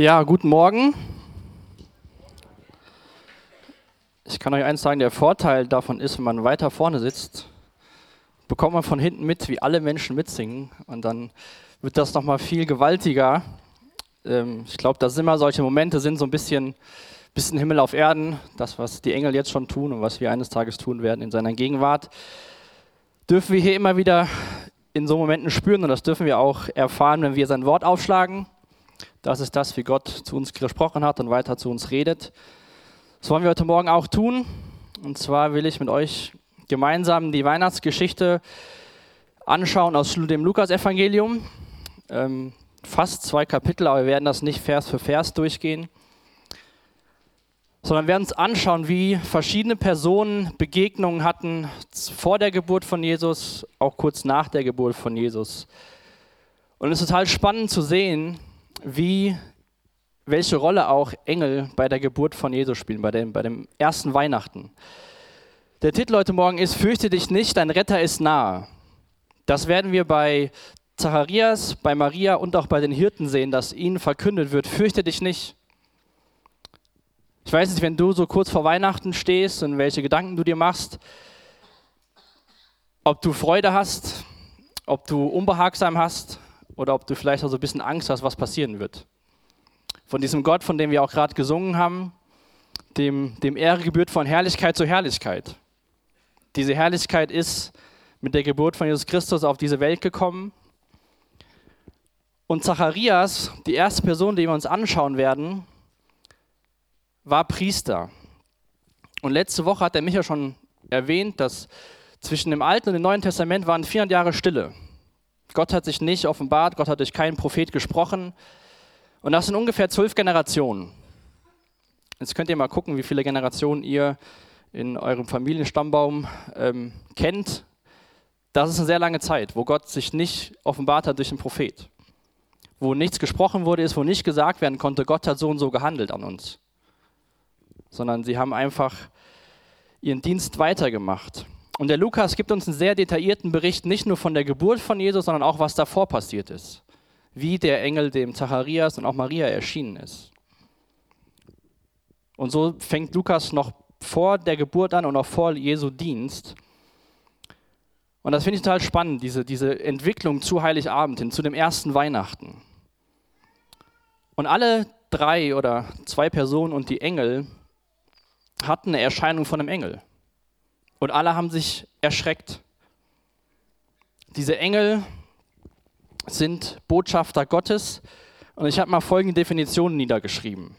Ja, guten Morgen. Ich kann euch eins sagen, der Vorteil davon ist, wenn man weiter vorne sitzt, bekommt man von hinten mit, wie alle Menschen mitsingen und dann wird das nochmal viel gewaltiger. Ähm, ich glaube, dass immer solche Momente sind, so ein bisschen, bisschen Himmel auf Erden, das, was die Engel jetzt schon tun und was wir eines Tages tun werden in seiner Gegenwart, dürfen wir hier immer wieder in so Momenten spüren und das dürfen wir auch erfahren, wenn wir sein Wort aufschlagen. Das ist das, wie Gott zu uns gesprochen hat und weiter zu uns redet. Das wollen wir heute Morgen auch tun. Und zwar will ich mit euch gemeinsam die Weihnachtsgeschichte anschauen aus dem Lukas-Evangelium. Ähm, fast zwei Kapitel, aber wir werden das nicht Vers für Vers durchgehen, sondern werden uns anschauen, wie verschiedene Personen Begegnungen hatten vor der Geburt von Jesus, auch kurz nach der Geburt von Jesus. Und es ist total spannend zu sehen, wie, welche Rolle auch Engel bei der Geburt von Jesus spielen, bei dem, bei dem ersten Weihnachten. Der Titel heute Morgen ist Fürchte dich nicht, dein Retter ist nahe. Das werden wir bei Zacharias, bei Maria und auch bei den Hirten sehen, dass ihnen verkündet wird, fürchte dich nicht. Ich weiß nicht, wenn du so kurz vor Weihnachten stehst und welche Gedanken du dir machst, ob du Freude hast, ob du Unbehagsam hast oder ob du vielleicht auch so ein bisschen Angst hast, was passieren wird. Von diesem Gott, von dem wir auch gerade gesungen haben, dem, dem Ehre gebührt von Herrlichkeit zu Herrlichkeit. Diese Herrlichkeit ist mit der Geburt von Jesus Christus auf diese Welt gekommen. Und Zacharias, die erste Person, die wir uns anschauen werden, war Priester. Und letzte Woche hat der Micha schon erwähnt, dass zwischen dem Alten und dem Neuen Testament waren 400 Jahre Stille. Gott hat sich nicht offenbart, Gott hat durch keinen Prophet gesprochen. Und das sind ungefähr zwölf Generationen. Jetzt könnt ihr mal gucken, wie viele Generationen ihr in eurem Familienstammbaum ähm, kennt, das ist eine sehr lange Zeit, wo Gott sich nicht offenbart hat durch einen Prophet. Wo nichts gesprochen wurde, ist, wo nicht gesagt werden konnte, Gott hat so und so gehandelt an uns. Sondern sie haben einfach ihren Dienst weitergemacht. Und der Lukas gibt uns einen sehr detaillierten Bericht, nicht nur von der Geburt von Jesus, sondern auch, was davor passiert ist. Wie der Engel dem Zacharias und auch Maria erschienen ist. Und so fängt Lukas noch vor der Geburt an und auch vor Jesu Dienst. Und das finde ich total spannend, diese, diese Entwicklung zu Heiligabend hin, zu dem ersten Weihnachten. Und alle drei oder zwei Personen und die Engel hatten eine Erscheinung von einem Engel. Und alle haben sich erschreckt. Diese Engel sind Botschafter Gottes. Und ich habe mal folgende Definitionen niedergeschrieben.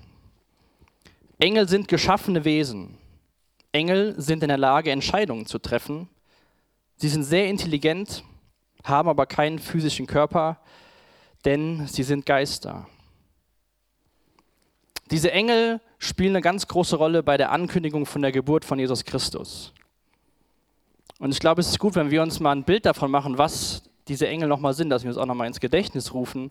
Engel sind geschaffene Wesen. Engel sind in der Lage, Entscheidungen zu treffen. Sie sind sehr intelligent, haben aber keinen physischen Körper, denn sie sind Geister. Diese Engel spielen eine ganz große Rolle bei der Ankündigung von der Geburt von Jesus Christus. Und ich glaube, es ist gut, wenn wir uns mal ein Bild davon machen, was diese Engel nochmal sind, dass wir uns auch nochmal ins Gedächtnis rufen.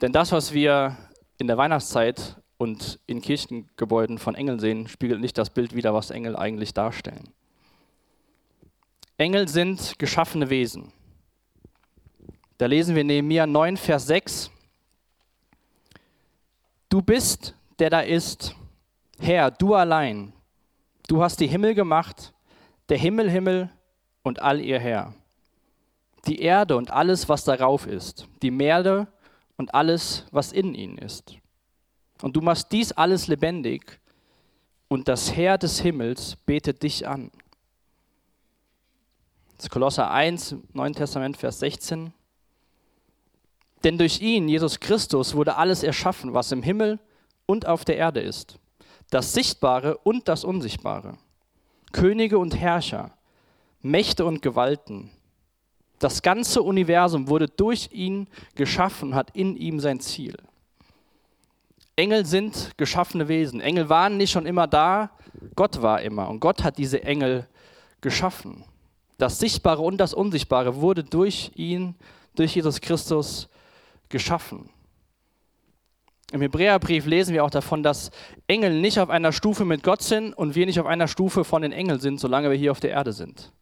Denn das, was wir in der Weihnachtszeit und in Kirchengebäuden von Engeln sehen, spiegelt nicht das Bild wider, was Engel eigentlich darstellen. Engel sind geschaffene Wesen. Da lesen wir Nehemiah 9, Vers 6. Du bist, der da ist, Herr, du allein. Du hast die Himmel gemacht, der Himmel, Himmel und all ihr Herr. Die Erde und alles, was darauf ist, die Meere und alles, was in ihnen ist. Und du machst dies alles lebendig und das Herr des Himmels betet dich an. Das Kolosser 1, Neuen Testament, Vers 16. Denn durch ihn, Jesus Christus, wurde alles erschaffen, was im Himmel und auf der Erde ist. Das Sichtbare und das Unsichtbare. Könige und Herrscher, Mächte und Gewalten. Das ganze Universum wurde durch ihn geschaffen hat in ihm sein Ziel. Engel sind geschaffene Wesen. Engel waren nicht schon immer da, Gott war immer. Und Gott hat diese Engel geschaffen. Das Sichtbare und das Unsichtbare wurde durch ihn, durch Jesus Christus geschaffen. Im Hebräerbrief lesen wir auch davon, dass Engel nicht auf einer Stufe mit Gott sind und wir nicht auf einer Stufe von den Engeln sind, solange wir hier auf der Erde sind.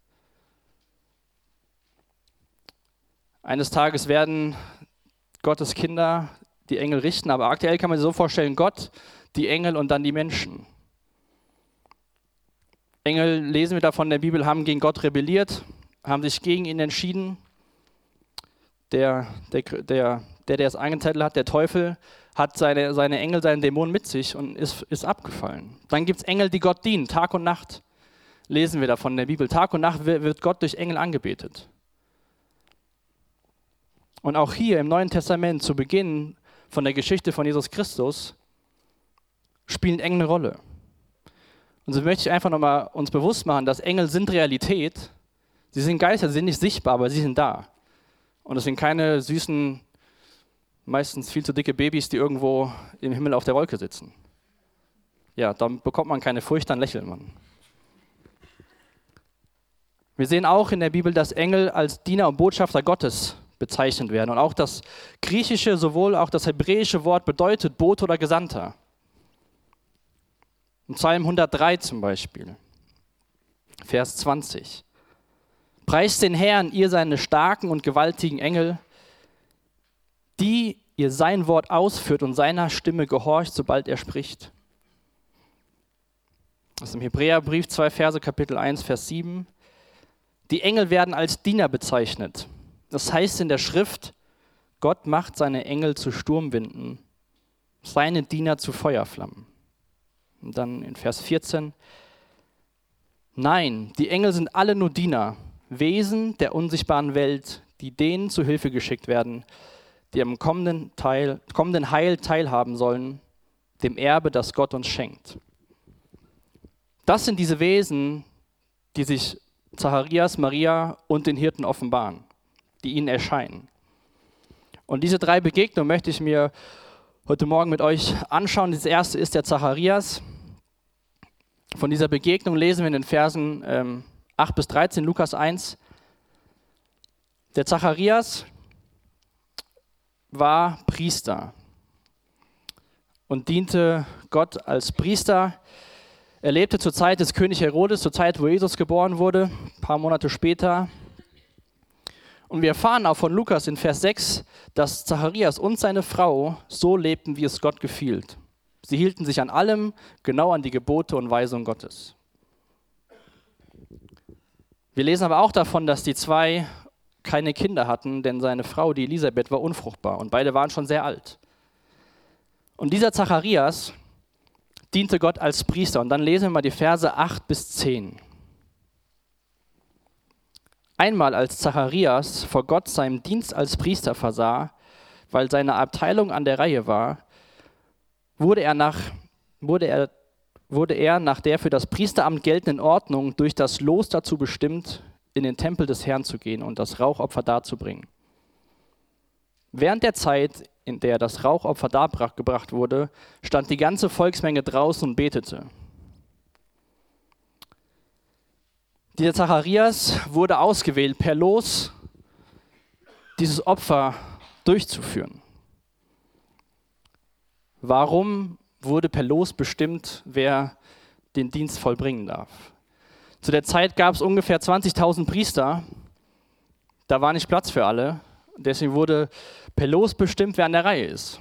Eines Tages werden Gottes Kinder die Engel richten, aber aktuell kann man sich so vorstellen, Gott, die Engel und dann die Menschen. Engel, lesen wir davon in der Bibel, haben gegen Gott rebelliert, haben sich gegen ihn entschieden. Der, der, der, der, es angezettelt hat, der Teufel, hat seine, seine Engel, seinen Dämonen mit sich und ist, ist abgefallen. Dann gibt es Engel, die Gott dienen, Tag und Nacht. Lesen wir davon in der Bibel. Tag und Nacht wird Gott durch Engel angebetet. Und auch hier im Neuen Testament, zu Beginn von der Geschichte von Jesus Christus, spielen Engel eine Rolle. Und so möchte ich einfach nochmal uns bewusst machen, dass Engel sind Realität. Sie sind Geister, sie sind nicht sichtbar, aber sie sind da. Und es sind keine süßen, meistens viel zu dicke Babys, die irgendwo im Himmel auf der Wolke sitzen. Ja, dann bekommt man keine Furcht, dann lächelt man. Wir sehen auch in der Bibel, dass Engel als Diener und Botschafter Gottes bezeichnet werden. Und auch das griechische, sowohl auch das hebräische Wort bedeutet Bote oder Gesandter. Im Psalm 103 zum Beispiel, Vers 20. Preist den Herrn, ihr seine starken und gewaltigen Engel, die ihr sein Wort ausführt und seiner Stimme gehorcht, sobald er spricht. Das ist im Hebräerbrief 2 Verse, Kapitel 1, Vers 7. Die Engel werden als Diener bezeichnet. Das heißt in der Schrift, Gott macht seine Engel zu Sturmwinden, seine Diener zu Feuerflammen. Und dann in Vers 14, nein, die Engel sind alle nur Diener, Wesen der unsichtbaren Welt, die denen zu Hilfe geschickt werden, die am kommenden, Teil, kommenden Heil teilhaben sollen, dem Erbe, das Gott uns schenkt. Das sind diese Wesen, die sich Zacharias, Maria und den Hirten offenbaren, die ihnen erscheinen. Und diese drei Begegnungen möchte ich mir heute Morgen mit euch anschauen. Das erste ist der Zacharias. Von dieser Begegnung lesen wir in den Versen ähm, 8 bis 13, Lukas 1. Der Zacharias war Priester und diente Gott als Priester. Er lebte zur Zeit des König Herodes, zur Zeit, wo Jesus geboren wurde, ein paar Monate später. Und wir erfahren auch von Lukas in Vers 6, dass Zacharias und seine Frau so lebten, wie es Gott gefiel. Sie hielten sich an allem genau an die Gebote und Weisungen Gottes. Wir lesen aber auch davon, dass die zwei keine Kinder hatten, denn seine Frau, die Elisabeth, war unfruchtbar und beide waren schon sehr alt. Und dieser Zacharias diente Gott als Priester. Und dann lesen wir mal die Verse 8 bis 10. Einmal als Zacharias vor Gott seinem Dienst als Priester versah, weil seine Abteilung an der Reihe war, wurde er nach, wurde er, wurde er nach der für das Priesteramt geltenden Ordnung durch das Los dazu bestimmt, in den Tempel des Herrn zu gehen und das Rauchopfer darzubringen. Während der Zeit, in der das Rauchopfer dargebracht wurde, stand die ganze Volksmenge draußen und betete. Dieser Zacharias wurde ausgewählt per Los, dieses Opfer durchzuführen. Warum wurde per Los bestimmt, wer den Dienst vollbringen darf? Zu der Zeit gab es ungefähr 20.000 Priester. Da war nicht Platz für alle. Deswegen wurde per Los bestimmt, wer an der Reihe ist.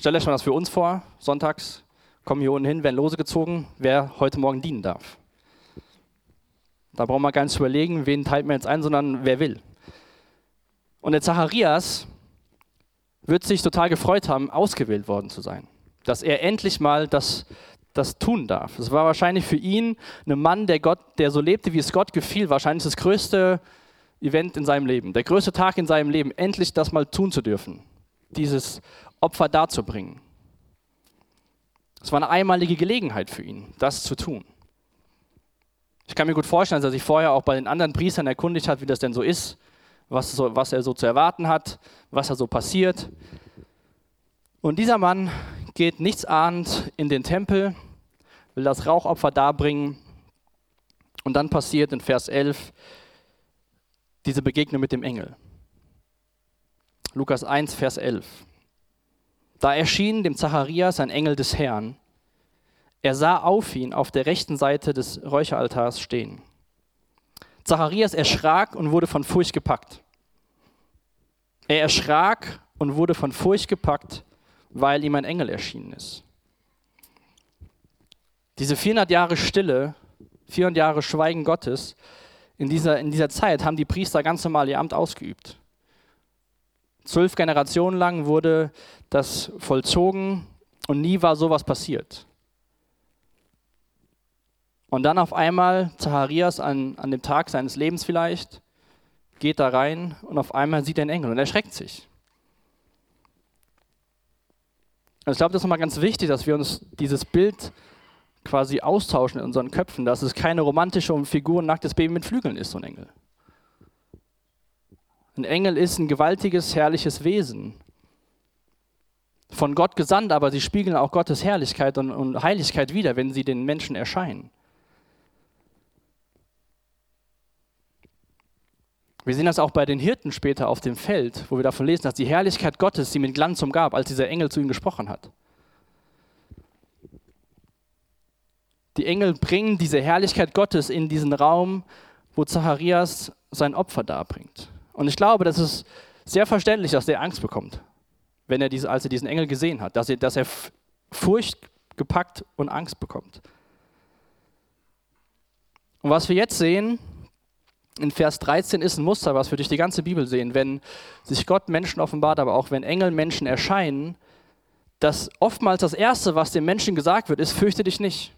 Stellt euch mal das für uns vor. Sonntags kommen hier unten hin, werden Lose gezogen, wer heute Morgen dienen darf. Da brauchen wir gar nicht überlegen, wen teilt man jetzt ein, sondern wer will. Und der Zacharias wird sich total gefreut haben, ausgewählt worden zu sein. Dass er endlich mal das, das tun darf. Es war wahrscheinlich für ihn ein Mann, der, Gott, der so lebte, wie es Gott gefiel, wahrscheinlich das größte Event in seinem Leben, der größte Tag in seinem Leben, endlich das mal tun zu dürfen, dieses Opfer darzubringen. Es war eine einmalige Gelegenheit für ihn, das zu tun. Ich kann mir gut vorstellen, dass er sich vorher auch bei den anderen Priestern erkundigt hat, wie das denn so ist, was, so, was er so zu erwarten hat, was da so passiert. Und dieser Mann geht nichtsahnend in den Tempel, will das Rauchopfer darbringen. Und dann passiert in Vers 11 diese Begegnung mit dem Engel. Lukas 1, Vers 11. Da erschien dem Zacharias ein Engel des Herrn er sah auf ihn auf der rechten Seite des Räucheraltars stehen. Zacharias erschrak und wurde von Furcht gepackt. Er erschrak und wurde von Furcht gepackt, weil ihm ein Engel erschienen ist. Diese 400 Jahre Stille, 400 Jahre Schweigen Gottes, in dieser, in dieser Zeit haben die Priester ganz normal ihr Amt ausgeübt. Zwölf Generationen lang wurde das vollzogen und nie war sowas passiert. Und dann auf einmal Zacharias an, an dem Tag seines Lebens vielleicht, geht da rein und auf einmal sieht er einen Engel und erschreckt sich. Und ich glaube, das ist nochmal ganz wichtig, dass wir uns dieses Bild quasi austauschen in unseren Köpfen, dass es keine romantische Figur, ein nacktes Baby mit Flügeln ist, so ein Engel. Ein Engel ist ein gewaltiges, herrliches Wesen. Von Gott gesandt, aber sie spiegeln auch Gottes Herrlichkeit und, und Heiligkeit wider, wenn sie den Menschen erscheinen. Wir sehen das auch bei den Hirten später auf dem Feld, wo wir davon lesen, dass die Herrlichkeit Gottes sie mit Glanz umgab, als dieser Engel zu ihnen gesprochen hat. Die Engel bringen diese Herrlichkeit Gottes in diesen Raum, wo Zacharias sein Opfer darbringt. Und ich glaube, das ist sehr verständlich, dass er Angst bekommt, wenn er diese, als er diesen Engel gesehen hat, dass er, dass er Furcht gepackt und Angst bekommt. Und was wir jetzt sehen, in Vers 13 ist ein Muster, was wir durch die ganze Bibel sehen. Wenn sich Gott Menschen offenbart, aber auch wenn Engel Menschen erscheinen, dass oftmals das Erste, was dem Menschen gesagt wird, ist, fürchte dich nicht.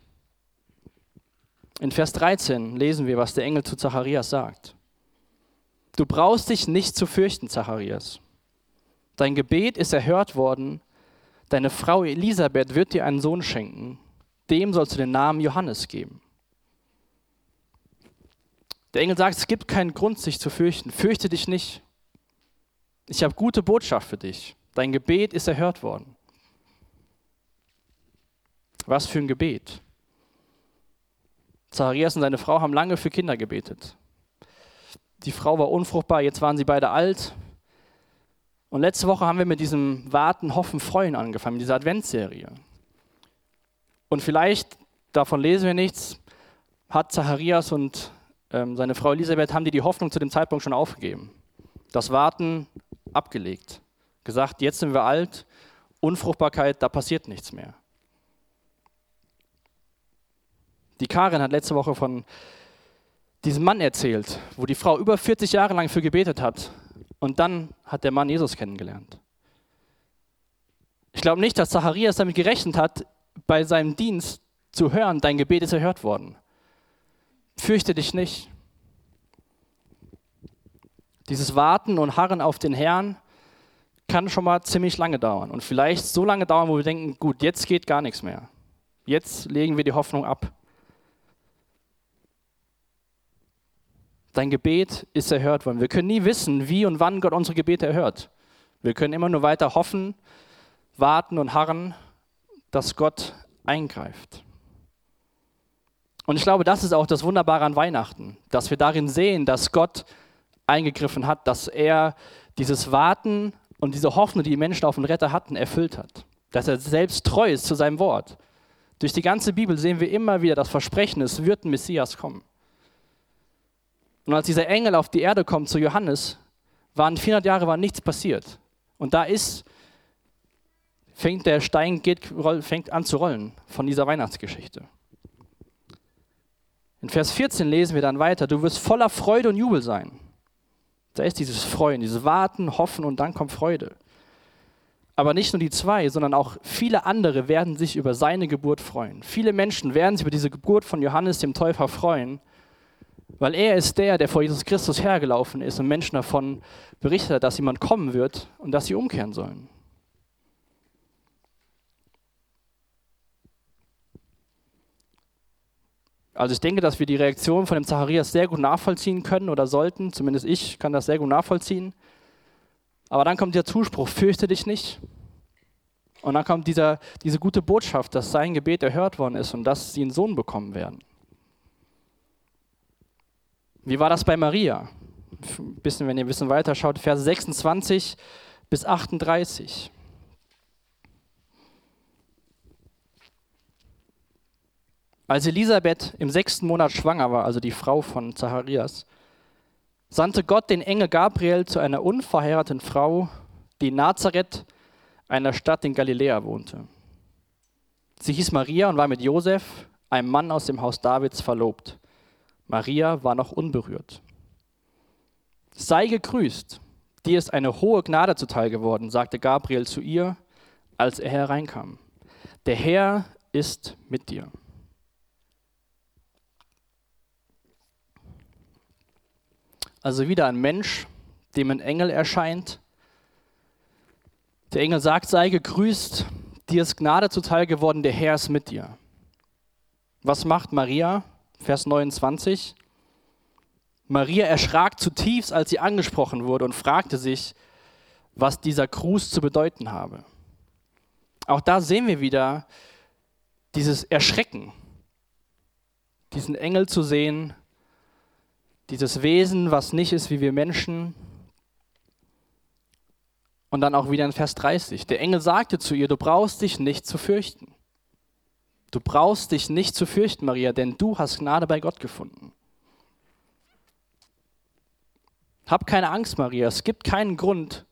In Vers 13 lesen wir, was der Engel zu Zacharias sagt. Du brauchst dich nicht zu fürchten, Zacharias. Dein Gebet ist erhört worden. Deine Frau Elisabeth wird dir einen Sohn schenken. Dem sollst du den Namen Johannes geben. Der Engel sagt, es gibt keinen Grund, sich zu fürchten. Fürchte dich nicht. Ich habe gute Botschaft für dich. Dein Gebet ist erhört worden. Was für ein Gebet. Zacharias und seine Frau haben lange für Kinder gebetet. Die Frau war unfruchtbar, jetzt waren sie beide alt. Und letzte Woche haben wir mit diesem Warten, Hoffen, Freuen angefangen, mit dieser Adventsserie. Und vielleicht, davon lesen wir nichts, hat Zacharias und seine Frau Elisabeth, haben die die Hoffnung zu dem Zeitpunkt schon aufgegeben. Das Warten abgelegt. Gesagt, jetzt sind wir alt, Unfruchtbarkeit, da passiert nichts mehr. Die Karin hat letzte Woche von diesem Mann erzählt, wo die Frau über 40 Jahre lang für gebetet hat. Und dann hat der Mann Jesus kennengelernt. Ich glaube nicht, dass Zacharias damit gerechnet hat, bei seinem Dienst zu hören, dein Gebet ist erhört worden. Fürchte dich nicht. Dieses Warten und Harren auf den Herrn kann schon mal ziemlich lange dauern. Und vielleicht so lange dauern, wo wir denken, gut, jetzt geht gar nichts mehr. Jetzt legen wir die Hoffnung ab. Dein Gebet ist erhört worden. Wir können nie wissen, wie und wann Gott unsere Gebete erhört. Wir können immer nur weiter hoffen, warten und harren, dass Gott eingreift. Und ich glaube, das ist auch das Wunderbare an Weihnachten, dass wir darin sehen, dass Gott eingegriffen hat, dass er dieses Warten und diese Hoffnung, die die Menschen auf den Retter hatten, erfüllt hat. Dass er selbst treu ist zu seinem Wort. Durch die ganze Bibel sehen wir immer wieder das Versprechen, es wird ein Messias kommen. Und als dieser Engel auf die Erde kommt zu Johannes, waren 400 Jahre war nichts passiert. Und da ist, fängt der Stein geht, fängt an zu rollen von dieser Weihnachtsgeschichte. In Vers 14 lesen wir dann weiter, du wirst voller Freude und Jubel sein. Da ist dieses Freuen, dieses Warten, Hoffen und dann kommt Freude. Aber nicht nur die zwei, sondern auch viele andere werden sich über seine Geburt freuen. Viele Menschen werden sich über diese Geburt von Johannes dem Täufer freuen weil er ist der, der vor Jesus Christus hergelaufen ist und Menschen davon berichtet hat, dass jemand kommen wird und dass sie umkehren sollen. Also ich denke, dass wir die Reaktion von dem Zacharias sehr gut nachvollziehen können oder sollten. Zumindest ich kann das sehr gut nachvollziehen. Aber dann kommt der Zuspruch, fürchte dich nicht. Und dann kommt dieser, diese gute Botschaft, dass sein Gebet erhört worden ist und dass sie einen Sohn bekommen werden. Wie war das bei Maria? Ein bisschen, wenn ihr ein bisschen weiter schaut, Verse 26 bis 38. Als Elisabeth im sechsten Monat schwanger war, also die Frau von Zacharias, sandte Gott den Engel Gabriel zu einer unverheirateten Frau die in Nazareth, einer Stadt in Galiläa, wohnte. Sie hieß Maria und war mit Josef, einem Mann aus dem Haus Davids, verlobt. Maria war noch unberührt. Sei gegrüßt, dir ist eine hohe Gnade zuteil geworden, sagte Gabriel zu ihr, als er hereinkam. Der Herr ist mit dir. Also wieder ein Mensch, dem ein Engel erscheint. Der Engel sagt, sei gegrüßt, dir ist Gnade zuteil geworden, der Herr ist mit dir. Was macht Maria? Vers 29. Maria erschrak zutiefst, als sie angesprochen wurde und fragte sich, was dieser Gruß zu bedeuten habe. Auch da sehen wir wieder dieses Erschrecken, diesen Engel zu sehen, dieses Wesen, was nicht ist wie wir Menschen. Und dann auch wieder in Vers 30. Der Engel sagte zu ihr, du brauchst dich nicht zu fürchten. Du brauchst dich nicht zu fürchten, Maria, denn du hast Gnade bei Gott gefunden. Hab keine Angst, Maria. Es gibt keinen Grund,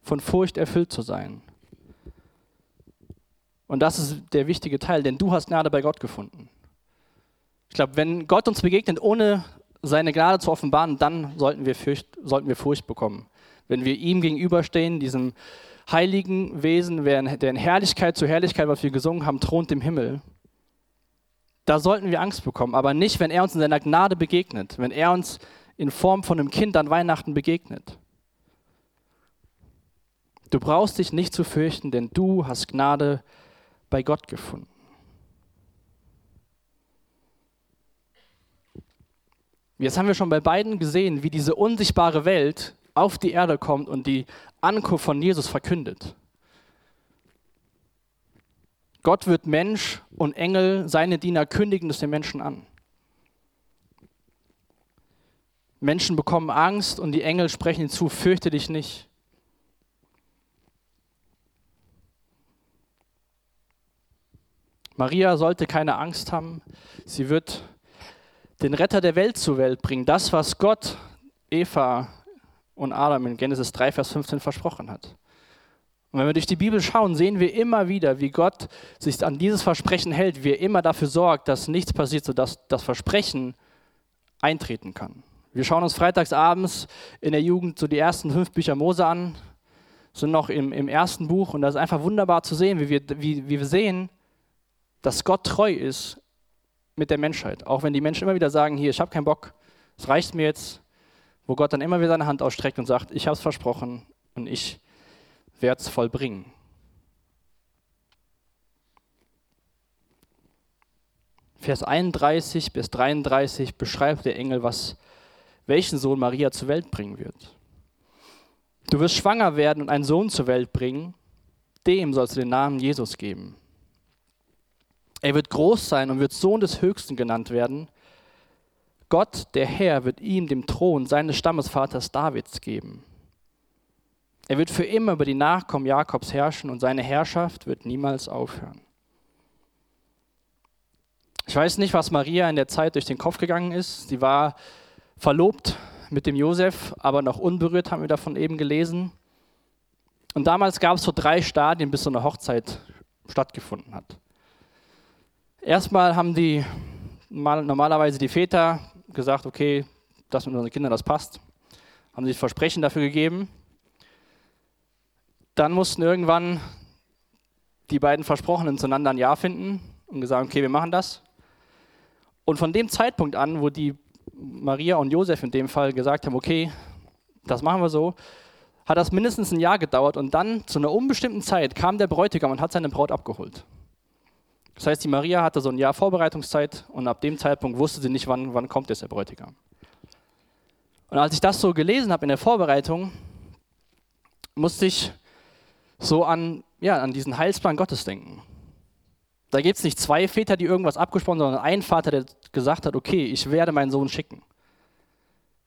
von Furcht erfüllt zu sein. Und das ist der wichtige Teil, denn du hast Gnade bei Gott gefunden. Ich glaube, wenn Gott uns begegnet, ohne seine Gnade zu offenbaren, dann sollten wir, Furcht, sollten wir Furcht bekommen. Wenn wir ihm gegenüberstehen, diesem heiligen Wesen, der in Herrlichkeit zu Herrlichkeit, was wir gesungen haben, thront im Himmel, da sollten wir Angst bekommen, aber nicht, wenn er uns in seiner Gnade begegnet, wenn er uns in Form von einem Kind an Weihnachten begegnet. Du brauchst dich nicht zu fürchten, denn du hast Gnade bei Gott gefunden. Jetzt haben wir schon bei beiden gesehen, wie diese unsichtbare Welt auf die Erde kommt und die Ankunft von Jesus verkündet. Gott wird Mensch und Engel, seine Diener kündigen es den Menschen an. Menschen bekommen Angst und die Engel sprechen hinzu, fürchte dich nicht. Maria sollte keine Angst haben. Sie wird den Retter der Welt zur Welt bringen. Das, was Gott Eva und Adam in Genesis 3, Vers 15 versprochen hat. Und wenn wir durch die Bibel schauen, sehen wir immer wieder, wie Gott sich an dieses Versprechen hält, wie er immer dafür sorgt, dass nichts passiert, sodass das Versprechen eintreten kann. Wir schauen uns freitags abends in der Jugend so die ersten fünf Bücher Mose an, sind noch im, im ersten Buch und das ist einfach wunderbar zu sehen, wie wir, wie, wie wir sehen, dass Gott treu ist mit der Menschheit. Auch wenn die Menschen immer wieder sagen, hier, ich habe keinen Bock, es reicht mir jetzt, wo Gott dann immer wieder seine Hand ausstreckt und sagt, ich habe es versprochen und ich werde es vollbringen. Vers 31 bis 33 beschreibt der Engel, was welchen Sohn Maria zur Welt bringen wird. Du wirst schwanger werden und einen Sohn zur Welt bringen, dem sollst du den Namen Jesus geben. Er wird groß sein und wird Sohn des Höchsten genannt werden. Gott, der Herr, wird ihm den Thron seines Stammesvaters Davids geben. Er wird für immer über die Nachkommen Jakobs herrschen und seine Herrschaft wird niemals aufhören. Ich weiß nicht, was Maria in der Zeit durch den Kopf gegangen ist. Sie war verlobt mit dem Josef, aber noch unberührt, haben wir davon eben gelesen. Und damals gab es so drei Stadien, bis so eine Hochzeit stattgefunden hat. Erstmal haben die normalerweise die Väter gesagt, okay, das mit unseren Kindern, das passt. Haben sich Versprechen dafür gegeben. Dann mussten irgendwann die beiden Versprochenen zueinander ein Ja finden und gesagt, okay, wir machen das. Und von dem Zeitpunkt an, wo die Maria und Josef in dem Fall gesagt haben, okay, das machen wir so, hat das mindestens ein Jahr gedauert und dann zu einer unbestimmten Zeit kam der Bräutigam und hat seine Braut abgeholt. Das heißt, die Maria hatte so ein Jahr Vorbereitungszeit und ab dem Zeitpunkt wusste sie nicht, wann, wann kommt jetzt der Bräutigam. Und als ich das so gelesen habe in der Vorbereitung, musste ich so an, ja, an diesen Heilsplan Gottes denken. Da gibt es nicht zwei Väter, die irgendwas abgesprochen haben, sondern ein Vater, der gesagt hat, okay, ich werde meinen Sohn schicken.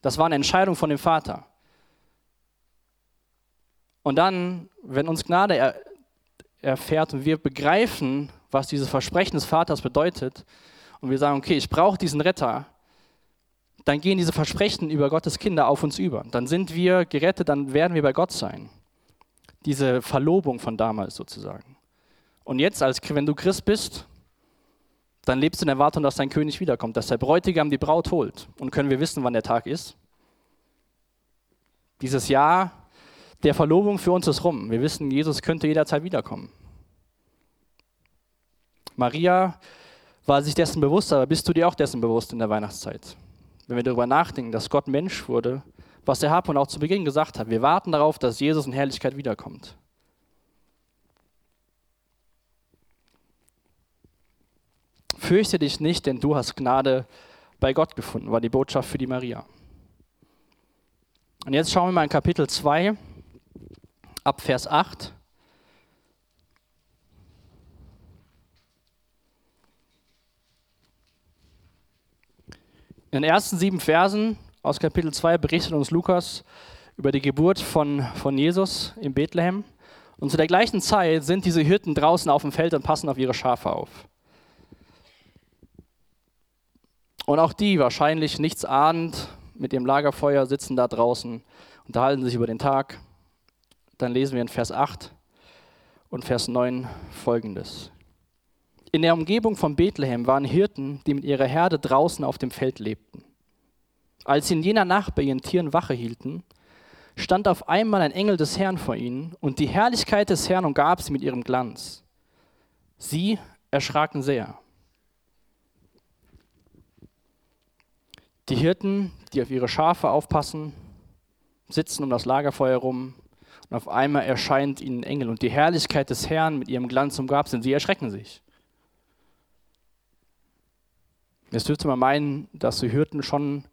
Das war eine Entscheidung von dem Vater. Und dann, wenn uns Gnade er, erfährt und wir begreifen, was dieses Versprechen des Vaters bedeutet, und wir sagen, okay, ich brauche diesen Retter, dann gehen diese Versprechen über Gottes Kinder auf uns über. Dann sind wir gerettet, dann werden wir bei Gott sein. diese Verlobung von damals sozusagen. Und jetzt, als wenn du Christ bist, dann lebst du in Erwartung, dass dein König wiederkommt, dass der Bräutigam die Braut holt. Und können wir wissen, wann der Tag ist? Dieses Jahr der Verlobung für uns ist rum. Wir wissen, Jesus könnte jederzeit wiederkommen. Maria war sich dessen bewusst, aber bist du dir auch dessen bewusst in der Weihnachtszeit? Wenn wir darüber nachdenken, dass Gott Mensch wurde, was der Harpun auch zu Beginn gesagt hat, wir warten darauf, dass Jesus in Herrlichkeit wiederkommt. Fürchte dich nicht, denn du hast Gnade bei Gott gefunden, war die Botschaft für die Maria. Und jetzt schauen wir mal in Kapitel 2, ab Vers 8. In den ersten sieben Versen aus Kapitel 2 berichtet uns Lukas über die Geburt von, von Jesus in Bethlehem. Und zu der gleichen Zeit sind diese Hirten draußen auf dem Feld und passen auf ihre Schafe auf. Und auch die, wahrscheinlich nichts ahnend, mit dem Lagerfeuer sitzen da draußen, unterhalten sich über den Tag. Dann lesen wir in Vers 8 und Vers 9 folgendes. In der Umgebung von Bethlehem waren Hirten, die mit ihrer Herde draußen auf dem Feld lebten. Als sie in jener Nacht bei ihren Tieren Wache hielten, stand auf einmal ein Engel des Herrn vor ihnen, und die Herrlichkeit des Herrn umgab sie mit ihrem Glanz. Sie erschraken sehr. Die Hirten, die auf ihre Schafe aufpassen, sitzen um das Lagerfeuer rum und auf einmal erscheint ihnen ein Engel und die Herrlichkeit des Herrn mit ihrem Glanz umgab sie und sie erschrecken sich. Jetzt dürfte man meinen, dass die Hirten schon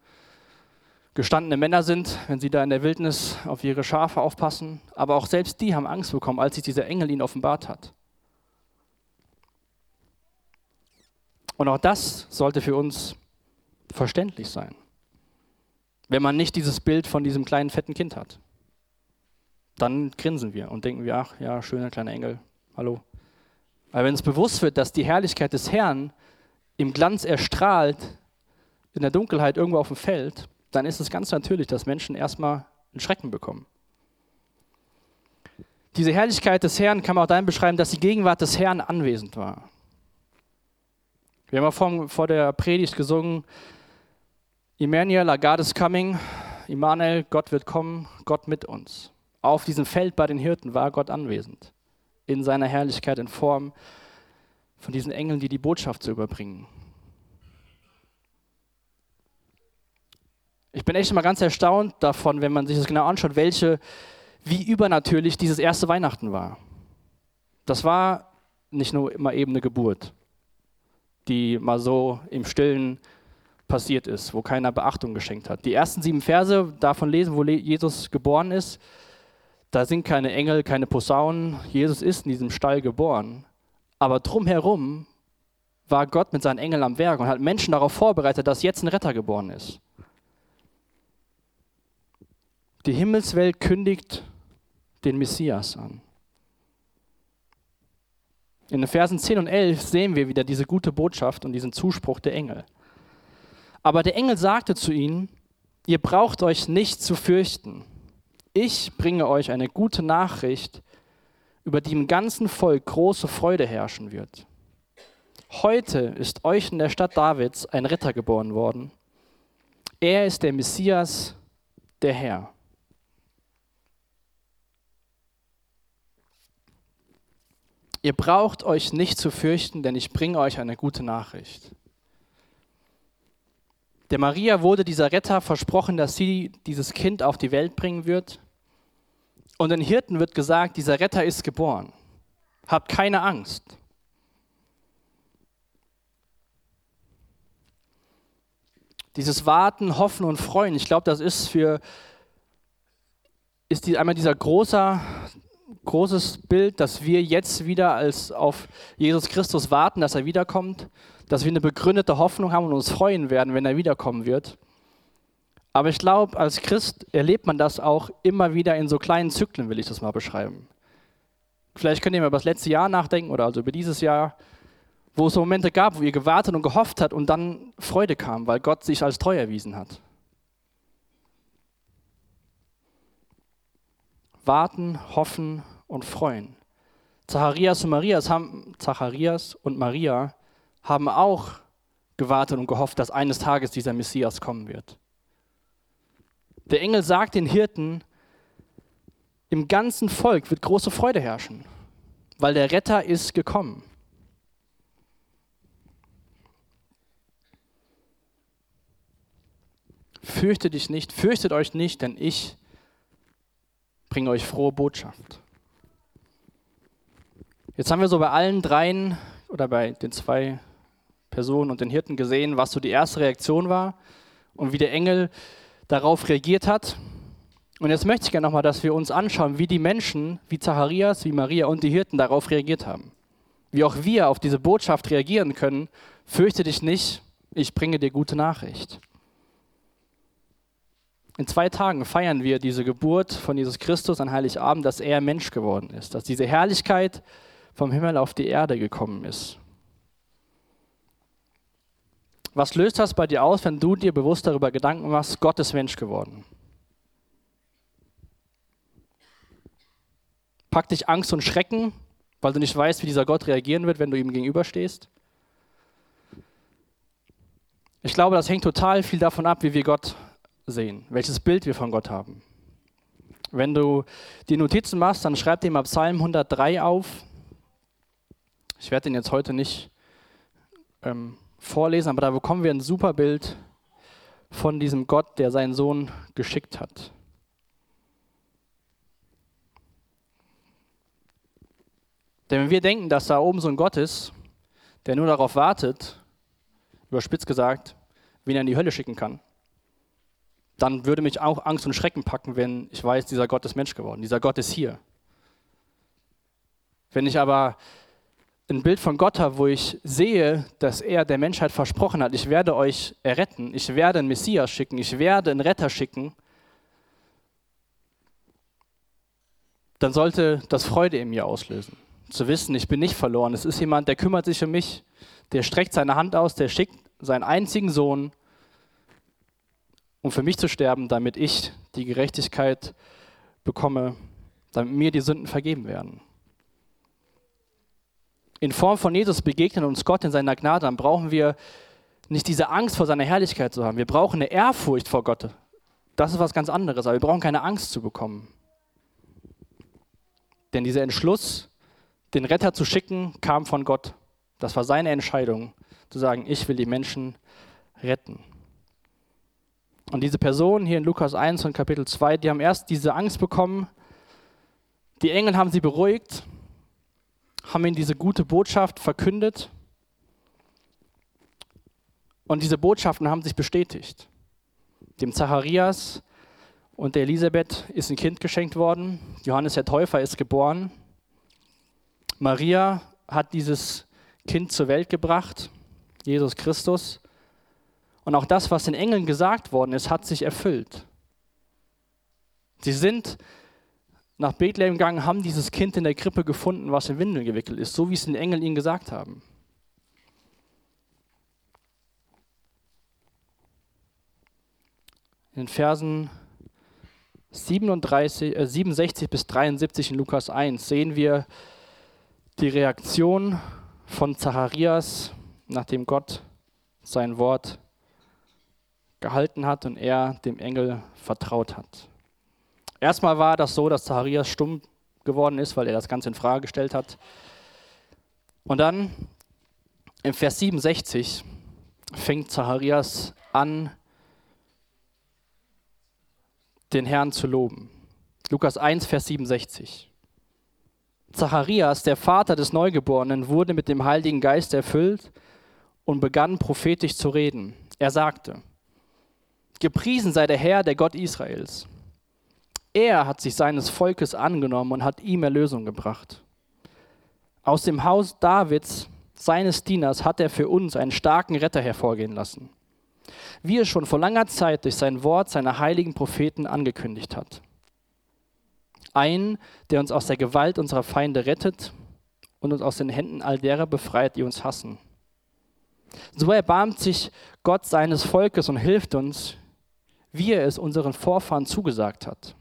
gestandene Männer sind, wenn sie da in der Wildnis auf ihre Schafe aufpassen, aber auch selbst die haben Angst bekommen, als sich dieser Engel ihnen offenbart hat. Und auch das sollte für uns verständlich sein, wenn man nicht dieses Bild von diesem kleinen fetten Kind hat. Dann grinsen wir und denken wir, ach ja, schöner kleiner Engel, hallo. Aber wenn es bewusst wird, dass die Herrlichkeit des Herrn im Glanz erstrahlt, in der Dunkelheit irgendwo auf dem Feld, dann ist es ganz natürlich, dass Menschen erstmal einen Schrecken bekommen. Diese Herrlichkeit des Herrn kann man auch dann beschreiben, dass die Gegenwart des Herrn anwesend war. Wir haben ja vor, vor der Predigt gesungen, Emmanuel, our God is coming. Immanuel, Gott wird kommen, Gott mit uns. Auf diesem Feld bei den Hirten war Gott anwesend. In seiner Herrlichkeit in Form von diesen Engeln, die die Botschaft zu überbringen. Ich bin echt immer ganz erstaunt davon, wenn man sich das genau anschaut, welche, wie übernatürlich dieses erste Weihnachten war. Das war nicht nur immer eben eine Geburt, die mal so im Stillen passiert ist, wo keiner Beachtung geschenkt hat. Die ersten sieben Verse davon lesen, wo Jesus geboren ist, da sind keine Engel, keine Posaunen. Jesus ist in diesem Stall geboren. Aber drumherum war Gott mit seinen Engeln am Werk und hat Menschen darauf vorbereitet, dass jetzt ein Retter geboren ist. Die Himmelswelt kündigt den Messias an. In den Versen 10 und 11 sehen wir wieder diese gute Botschaft und diesen Zuspruch der Engel. Aber der Engel sagte zu ihnen, ihr braucht euch nicht zu fürchten. Ich bringe euch eine gute Nachricht, über die im ganzen Volk große Freude herrschen wird. Heute ist euch in der Stadt Davids ein Ritter geboren worden. Er ist der Messias, der Herr. Ihr braucht euch nicht zu fürchten, denn ich bringe euch eine gute Nachricht. Der Maria wurde dieser Retter versprochen, dass sie dieses Kind auf die Welt bringen wird. Und den Hirten wird gesagt, dieser Retter ist geboren. Habt keine Angst. Dieses Warten, Hoffen und Freuen, ich glaube, das ist für ist die, einmal dieser großer, großes Bild, dass wir jetzt wieder als auf Jesus Christus warten, dass er wiederkommt dass wir eine begründete Hoffnung haben und uns freuen werden, wenn er wiederkommen wird. Aber ich glaube, als Christ erlebt man das auch immer wieder in so kleinen Zyklen, will ich das mal beschreiben. Vielleicht könnt ihr mal über das letzte Jahr nachdenken oder also über dieses Jahr, wo es so Momente gab, wo ihr gewartet und gehofft habt und dann Freude kam, weil Gott sich als treu erwiesen hat. Warten, hoffen und freuen. Zacharias und, Marias haben, Zacharias und Maria haben auch gewartet und gehofft, dass eines Tages dieser Messias kommen wird. Der Engel sagt den Hirten, im ganzen Volk wird große Freude herrschen, weil der Retter ist gekommen. Fürchtet dich nicht, fürchtet euch nicht, denn ich bringe euch frohe Botschaft. Jetzt haben wir so bei allen dreien oder bei den zwei Personen und den Hirten gesehen, was so die erste Reaktion war und wie der Engel darauf reagiert hat. Und jetzt möchte ich gerne nochmal, dass wir uns anschauen, wie die Menschen, wie Zacharias, wie Maria und die Hirten darauf reagiert haben. Wie auch wir auf diese Botschaft reagieren können. Fürchte dich nicht, ich bringe dir gute Nachricht. In zwei Tagen feiern wir diese Geburt von Jesus Christus an Heiligabend, dass er Mensch geworden ist, dass diese Herrlichkeit vom Himmel auf die Erde gekommen ist. Was löst das bei dir aus, wenn du dir bewusst darüber Gedanken machst, Gott ist Mensch geworden? Packt dich Angst und Schrecken, weil du nicht weißt, wie dieser Gott reagieren wird, wenn du ihm gegenüberstehst? Ich glaube, das hängt total viel davon ab, wie wir Gott sehen, welches Bild wir von Gott haben. Wenn du die Notizen machst, dann schreib dir mal Psalm 103 auf. Ich werde den jetzt heute nicht ähm, vorlesen, aber da bekommen wir ein super Bild von diesem Gott, der seinen Sohn geschickt hat. Denn wenn wir denken, dass da oben so ein Gott ist, der nur darauf wartet, überspitzt gesagt, wen er in die Hölle schicken kann, dann würde mich auch Angst und Schrecken packen, wenn ich weiß, dieser Gott ist Mensch geworden, dieser Gott ist hier. Wenn ich aber ein Bild von Gott habe, wo ich sehe, dass er der Menschheit versprochen hat, ich werde euch erretten, ich werde einen Messias schicken, ich werde einen Retter schicken, dann sollte das Freude in mir auslösen. Zu wissen, ich bin nicht verloren. Es ist jemand, der kümmert sich um mich, der streckt seine Hand aus, der schickt seinen einzigen Sohn, um für mich zu sterben, damit ich die Gerechtigkeit bekomme, damit mir die Sünden vergeben werden. In Form von Jesus begegnen uns Gott in seiner Gnade, dann brauchen wir nicht diese Angst vor seiner Herrlichkeit zu haben. Wir brauchen eine Ehrfurcht vor Gott. Das ist was ganz anderes, aber wir brauchen keine Angst zu bekommen. Denn dieser Entschluss, den Retter zu schicken, kam von Gott. Das war seine Entscheidung, zu sagen, ich will die Menschen retten. Und diese Personen hier in Lukas 1 und Kapitel 2, die haben erst diese Angst bekommen. Die Engel haben sie beruhigt, haben ihnen diese gute Botschaft verkündet. Und diese Botschaften haben sich bestätigt. Dem Zacharias und der Elisabeth ist ein Kind geschenkt worden. Johannes der Täufer ist geboren. Maria hat dieses Kind zur Welt gebracht, Jesus Christus. Und auch das, was den Engeln gesagt worden ist, hat sich erfüllt. Sie sind nach Bethlehem gegangen, haben dieses Kind in der Krippe gefunden, was in Windeln gewickelt ist, so wie es den Engeln ihnen gesagt haben. In den Versen 37, äh 67 bis 73 in Lukas 1 sehen wir die Reaktion von Zacharias, nachdem Gott sein Wort gehalten hat und er dem Engel vertraut hat. Erstmal war das so, dass Zacharias stumm geworden ist, weil er das Ganze in Frage gestellt hat. Und dann im Vers 67 fängt Zacharias an, den Herrn zu loben. Lukas 1, Vers 67. Zacharias, der Vater des Neugeborenen, wurde mit dem Heiligen Geist erfüllt und begann prophetisch zu reden. Er sagte, Gepriesen sei der Herr, der Gott Israels. Er hat sich seines Volkes angenommen und hat ihm Erlösung gebracht. Aus dem Haus Davids, seines Dieners, hat er für uns einen starken Retter hervorgehen lassen, wie er schon vor langer Zeit durch sein Wort seiner heiligen Propheten angekündigt hat. Einen, der uns aus der Gewalt unserer Feinde rettet und uns aus den Händen all derer befreit, die uns hassen. So erbarmt sich Gott seines Volkes und hilft uns, wie er es unseren Vorfahren zugesagt hat.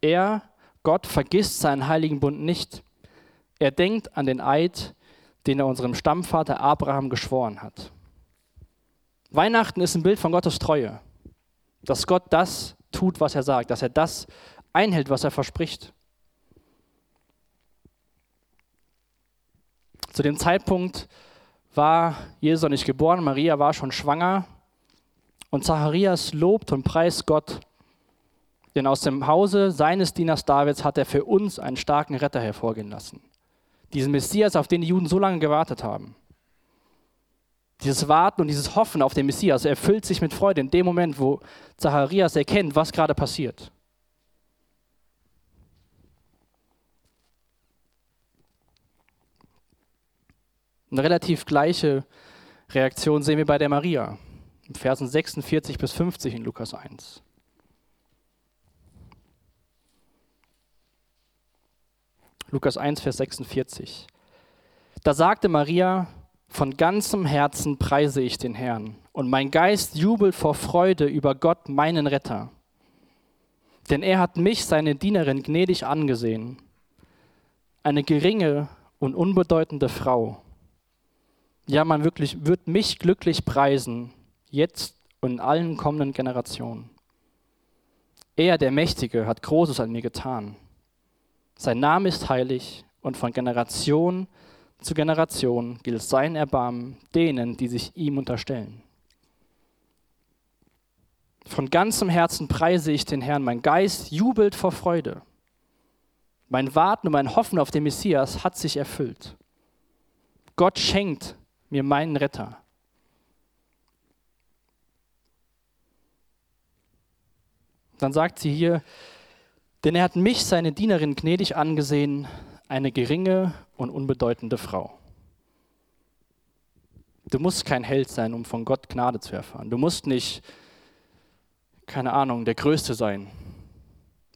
Er, Gott vergisst seinen heiligen Bund nicht. Er denkt an den Eid, den er unserem Stammvater Abraham geschworen hat. Weihnachten ist ein Bild von Gottes Treue, dass Gott das tut, was er sagt, dass er das einhält, was er verspricht. Zu dem Zeitpunkt war Jesus noch nicht geboren, Maria war schon schwanger und Zacharias lobt und preist Gott, denn aus dem Hause seines Dieners Davids hat er für uns einen starken Retter hervorgehen lassen. Diesen Messias, auf den die Juden so lange gewartet haben. Dieses Warten und dieses Hoffen auf den Messias erfüllt sich mit Freude in dem Moment, wo Zacharias erkennt, was gerade passiert. Eine relativ gleiche Reaktion sehen wir bei der Maria, in Versen 46 bis 50 in Lukas 1. Lukas 1, Vers 46. Da sagte Maria, von ganzem Herzen preise ich den Herrn, und mein Geist jubelt vor Freude über Gott, meinen Retter. Denn er hat mich, seine Dienerin, gnädig angesehen, eine geringe und unbedeutende Frau. Ja, man wirklich wird mich glücklich preisen, jetzt und in allen kommenden Generationen. Er, der Mächtige, hat Großes an mir getan. Sein Name ist heilig und von Generation zu Generation gilt sein Erbarmen denen, die sich ihm unterstellen. Von ganzem Herzen preise ich den Herrn, mein Geist jubelt vor Freude. Mein Warten und mein Hoffen auf den Messias hat sich erfüllt. Gott schenkt mir meinen Retter. Dann sagt sie hier, denn er hat mich, seine Dienerin, gnädig angesehen, eine geringe und unbedeutende Frau. Du musst kein Held sein, um von Gott Gnade zu erfahren. Du musst nicht, keine Ahnung, der Größte sein.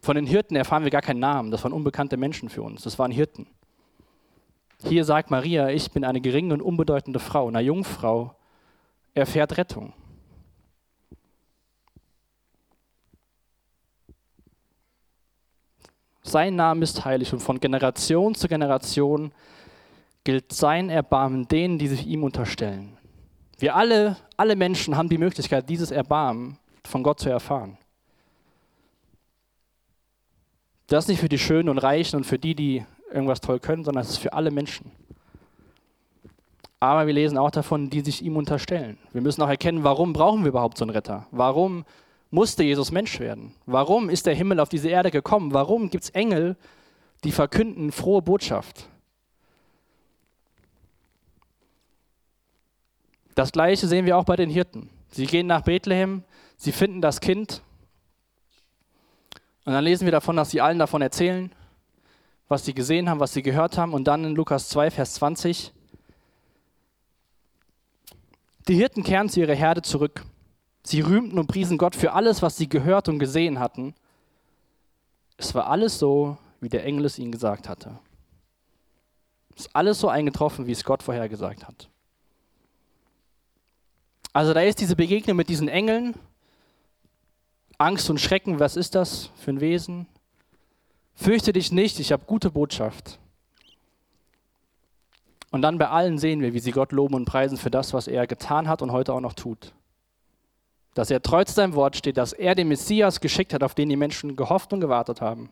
Von den Hirten erfahren wir gar keinen Namen. Das waren unbekannte Menschen für uns. Das waren Hirten. Hier sagt Maria, ich bin eine geringe und unbedeutende Frau. Eine Jungfrau erfährt Rettung. Sein Name ist heilig und von Generation zu Generation gilt sein Erbarmen denen, die sich ihm unterstellen. Wir alle, alle Menschen haben die Möglichkeit, dieses Erbarmen von Gott zu erfahren. Das ist nicht für die Schönen und Reichen und für die, die irgendwas toll können, sondern es ist für alle Menschen. Aber wir lesen auch davon, die sich ihm unterstellen. Wir müssen auch erkennen, warum brauchen wir überhaupt so einen Retter? Warum musste Jesus Mensch werden? Warum ist der Himmel auf diese Erde gekommen? Warum gibt es Engel, die verkünden frohe Botschaft? Das gleiche sehen wir auch bei den Hirten. Sie gehen nach Bethlehem, sie finden das Kind und dann lesen wir davon, dass sie allen davon erzählen was sie gesehen haben, was sie gehört haben. Und dann in Lukas 2, Vers 20. Die Hirten kehren zu ihrer Herde zurück. Sie rühmten und priesen Gott für alles, was sie gehört und gesehen hatten. Es war alles so, wie der Engel es ihnen gesagt hatte. Es ist alles so eingetroffen, wie es Gott vorhergesagt hat. Also da ist diese Begegnung mit diesen Engeln. Angst und Schrecken, was ist das für ein Wesen? Fürchte dich nicht, ich habe gute Botschaft. Und dann bei allen sehen wir, wie sie Gott loben und preisen für das, was er getan hat und heute auch noch tut. Dass er treu zu seinem Wort steht, dass er den Messias geschickt hat, auf den die Menschen gehofft und gewartet haben.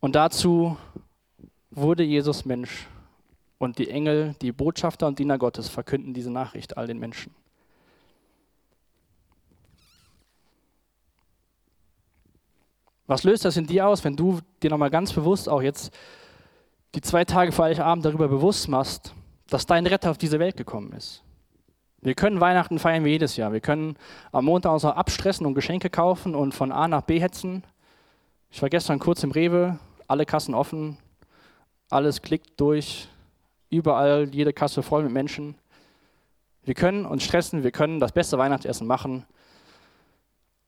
Und dazu wurde Jesus Mensch. Und die Engel, die Botschafter und Diener Gottes verkünden diese Nachricht all den Menschen. Was löst das in dir aus, wenn du dir nochmal ganz bewusst auch jetzt die zwei Tage vor Heiligabend darüber bewusst machst, dass dein Retter auf diese Welt gekommen ist? Wir können Weihnachten feiern wie jedes Jahr. Wir können am Montag uns abstressen und Geschenke kaufen und von A nach B hetzen. Ich war gestern kurz im Rewe, alle Kassen offen, alles klickt durch, überall jede Kasse voll mit Menschen. Wir können uns stressen, wir können das beste Weihnachtsessen machen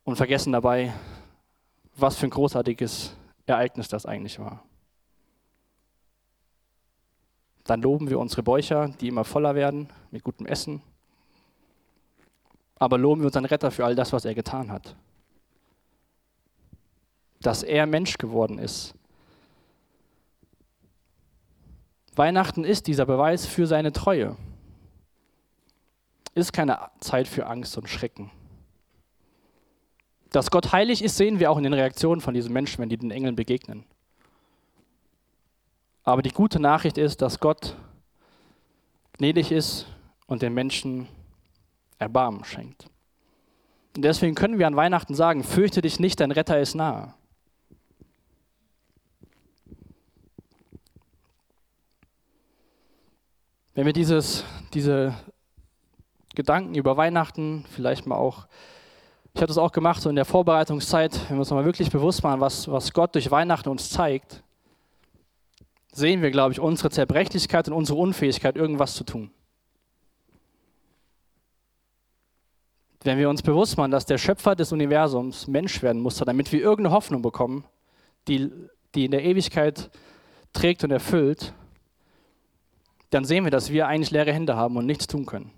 und vergessen dabei, was für ein großartiges Ereignis das eigentlich war. Dann loben wir unsere Bäucher, die immer voller werden mit gutem Essen. Aber loben wir unseren Retter für all das, was er getan hat. dass er Mensch geworden ist. Weihnachten ist dieser Beweis für seine Treue. Ist keine Zeit für Angst und Schrecken. Dass Gott heilig ist, sehen wir auch in den Reaktionen von diesen Menschen, wenn die den Engeln begegnen. Aber die gute Nachricht ist, dass Gott gnädig ist und den Menschen Erbarmen schenkt. Und deswegen können wir an Weihnachten sagen, fürchte dich nicht, dein Retter ist nahe. Wenn wir dieses, diese Gedanken über Weihnachten vielleicht mal auch, ich habe das auch gemacht, so in der Vorbereitungszeit, wenn wir uns mal wirklich bewusst machen, was, was Gott durch Weihnachten uns zeigt, sehen wir, glaube ich, unsere Zerbrechlichkeit und unsere Unfähigkeit, irgendwas zu tun. Wenn wir uns bewusst machen, dass der Schöpfer des Universums Mensch werden musste, damit wir irgendeine Hoffnung bekommen, die, die in der Ewigkeit trägt und erfüllt, dann sehen wir, dass wir eigentlich leere Hände haben und nichts tun können.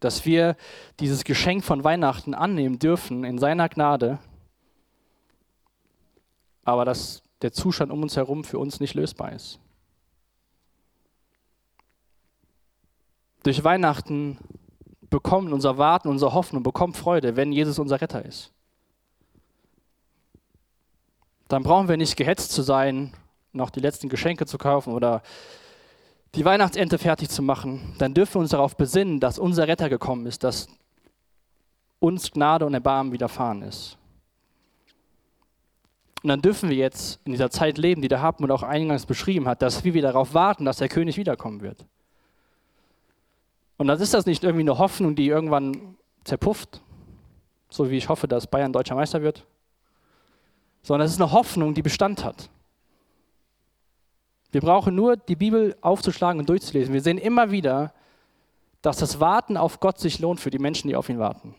Dass wir dieses Geschenk von Weihnachten annehmen dürfen in seiner Gnade, aber dass der Zustand um uns herum für uns nicht lösbar ist. Durch Weihnachten bekommen unser Warten, unsere Hoffnung, bekommen Freude, wenn Jesus unser Retter ist. Dann brauchen wir nicht gehetzt zu sein, noch die letzten Geschenke zu kaufen oder die Weihnachtsente fertig zu machen. Dann dürfen wir uns darauf besinnen, dass unser Retter gekommen ist, dass uns Gnade und Erbarmen widerfahren ist. Und dann dürfen wir jetzt in dieser Zeit leben, die der Hartmut auch eingangs beschrieben hat, dass wir darauf warten, dass der König wiederkommen wird. Und dann ist das nicht irgendwie eine Hoffnung, die irgendwann zerpufft, so wie ich hoffe, dass Bayern deutscher Meister wird, sondern es ist eine Hoffnung, die Bestand hat. Wir brauchen nur die Bibel aufzuschlagen und durchzulesen. Wir sehen immer wieder, dass das Warten auf Gott sich lohnt für die Menschen, die auf ihn warten.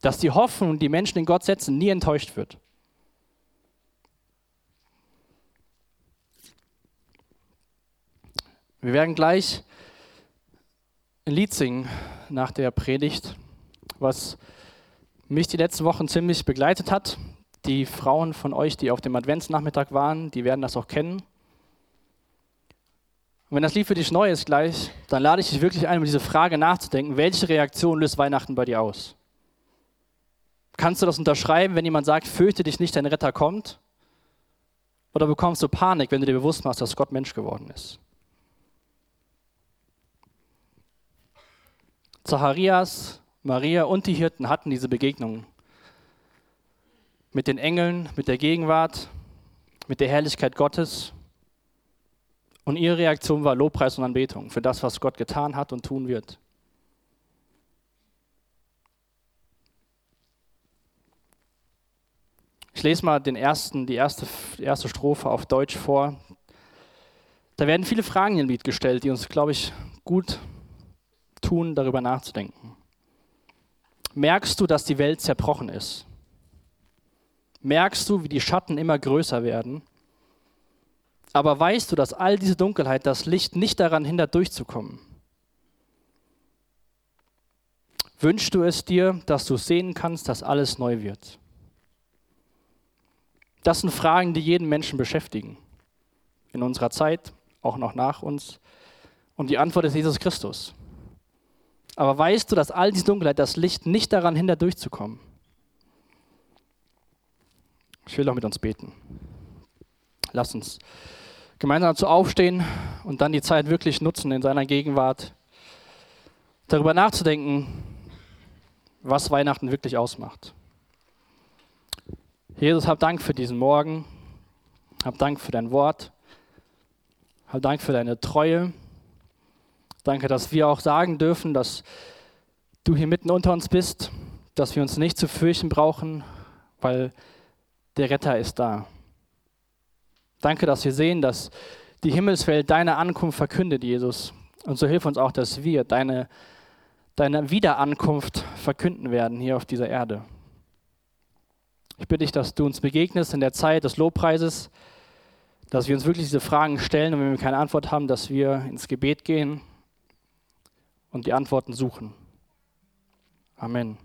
Dass die Hoffnung, die Menschen in Gott setzen, nie enttäuscht wird. Wir werden gleich ein Lied singen nach der Predigt, was mich die letzten Wochen ziemlich begleitet hat. Die Frauen von euch, die auf dem Adventsnachmittag waren, die werden das auch kennen. Und wenn das Lied für dich neu ist gleich, dann lade ich dich wirklich ein, über diese Frage nachzudenken, welche Reaktion löst Weihnachten bei dir aus? Kannst du das unterschreiben, wenn jemand sagt, fürchte dich nicht, dein Retter kommt? Oder bekommst du Panik, wenn du dir bewusst machst, dass Gott Mensch geworden ist? Zacharias, Maria und die Hirten hatten diese Begegnungen mit den Engeln, mit der Gegenwart, mit der Herrlichkeit Gottes. Und ihre Reaktion war Lobpreis und Anbetung für das, was Gott getan hat und tun wird. Ich lese mal den ersten, die erste, erste Strophe auf Deutsch vor. Da werden viele Fragen im Lied gestellt, die uns, glaube ich, gut tun, darüber nachzudenken. Merkst du, dass die Welt zerbrochen ist? Merkst du, wie die Schatten immer größer werden? Aber weißt du, dass all diese Dunkelheit das Licht nicht daran hindert, durchzukommen? Wünschst du es dir, dass du sehen kannst, dass alles neu wird? Das sind Fragen, die jeden Menschen beschäftigen. In unserer Zeit, auch noch nach uns. Und die Antwort ist Jesus Christus. Aber weißt du, dass all diese Dunkelheit das Licht nicht daran hindert, durchzukommen? Ich will auch mit uns beten. Lass uns gemeinsam dazu aufstehen und dann die Zeit wirklich nutzen, in seiner Gegenwart darüber nachzudenken, was Weihnachten wirklich ausmacht. Jesus, hab Dank für diesen Morgen. Hab Dank für dein Wort. Hab Dank für deine Treue. Danke, dass wir auch sagen dürfen, dass du hier mitten unter uns bist, dass wir uns nicht zu fürchten brauchen, weil der Retter ist da. Danke, dass wir sehen, dass die Himmelswelt deine Ankunft verkündet, Jesus. Und so hilf uns auch, dass wir deine, deine Wiederankunft verkünden werden hier auf dieser Erde. Ich bitte dich, dass du uns begegnest in der Zeit des Lobpreises, dass wir uns wirklich diese Fragen stellen und wenn wir keine Antwort haben, dass wir ins Gebet gehen und die Antworten suchen. Amen.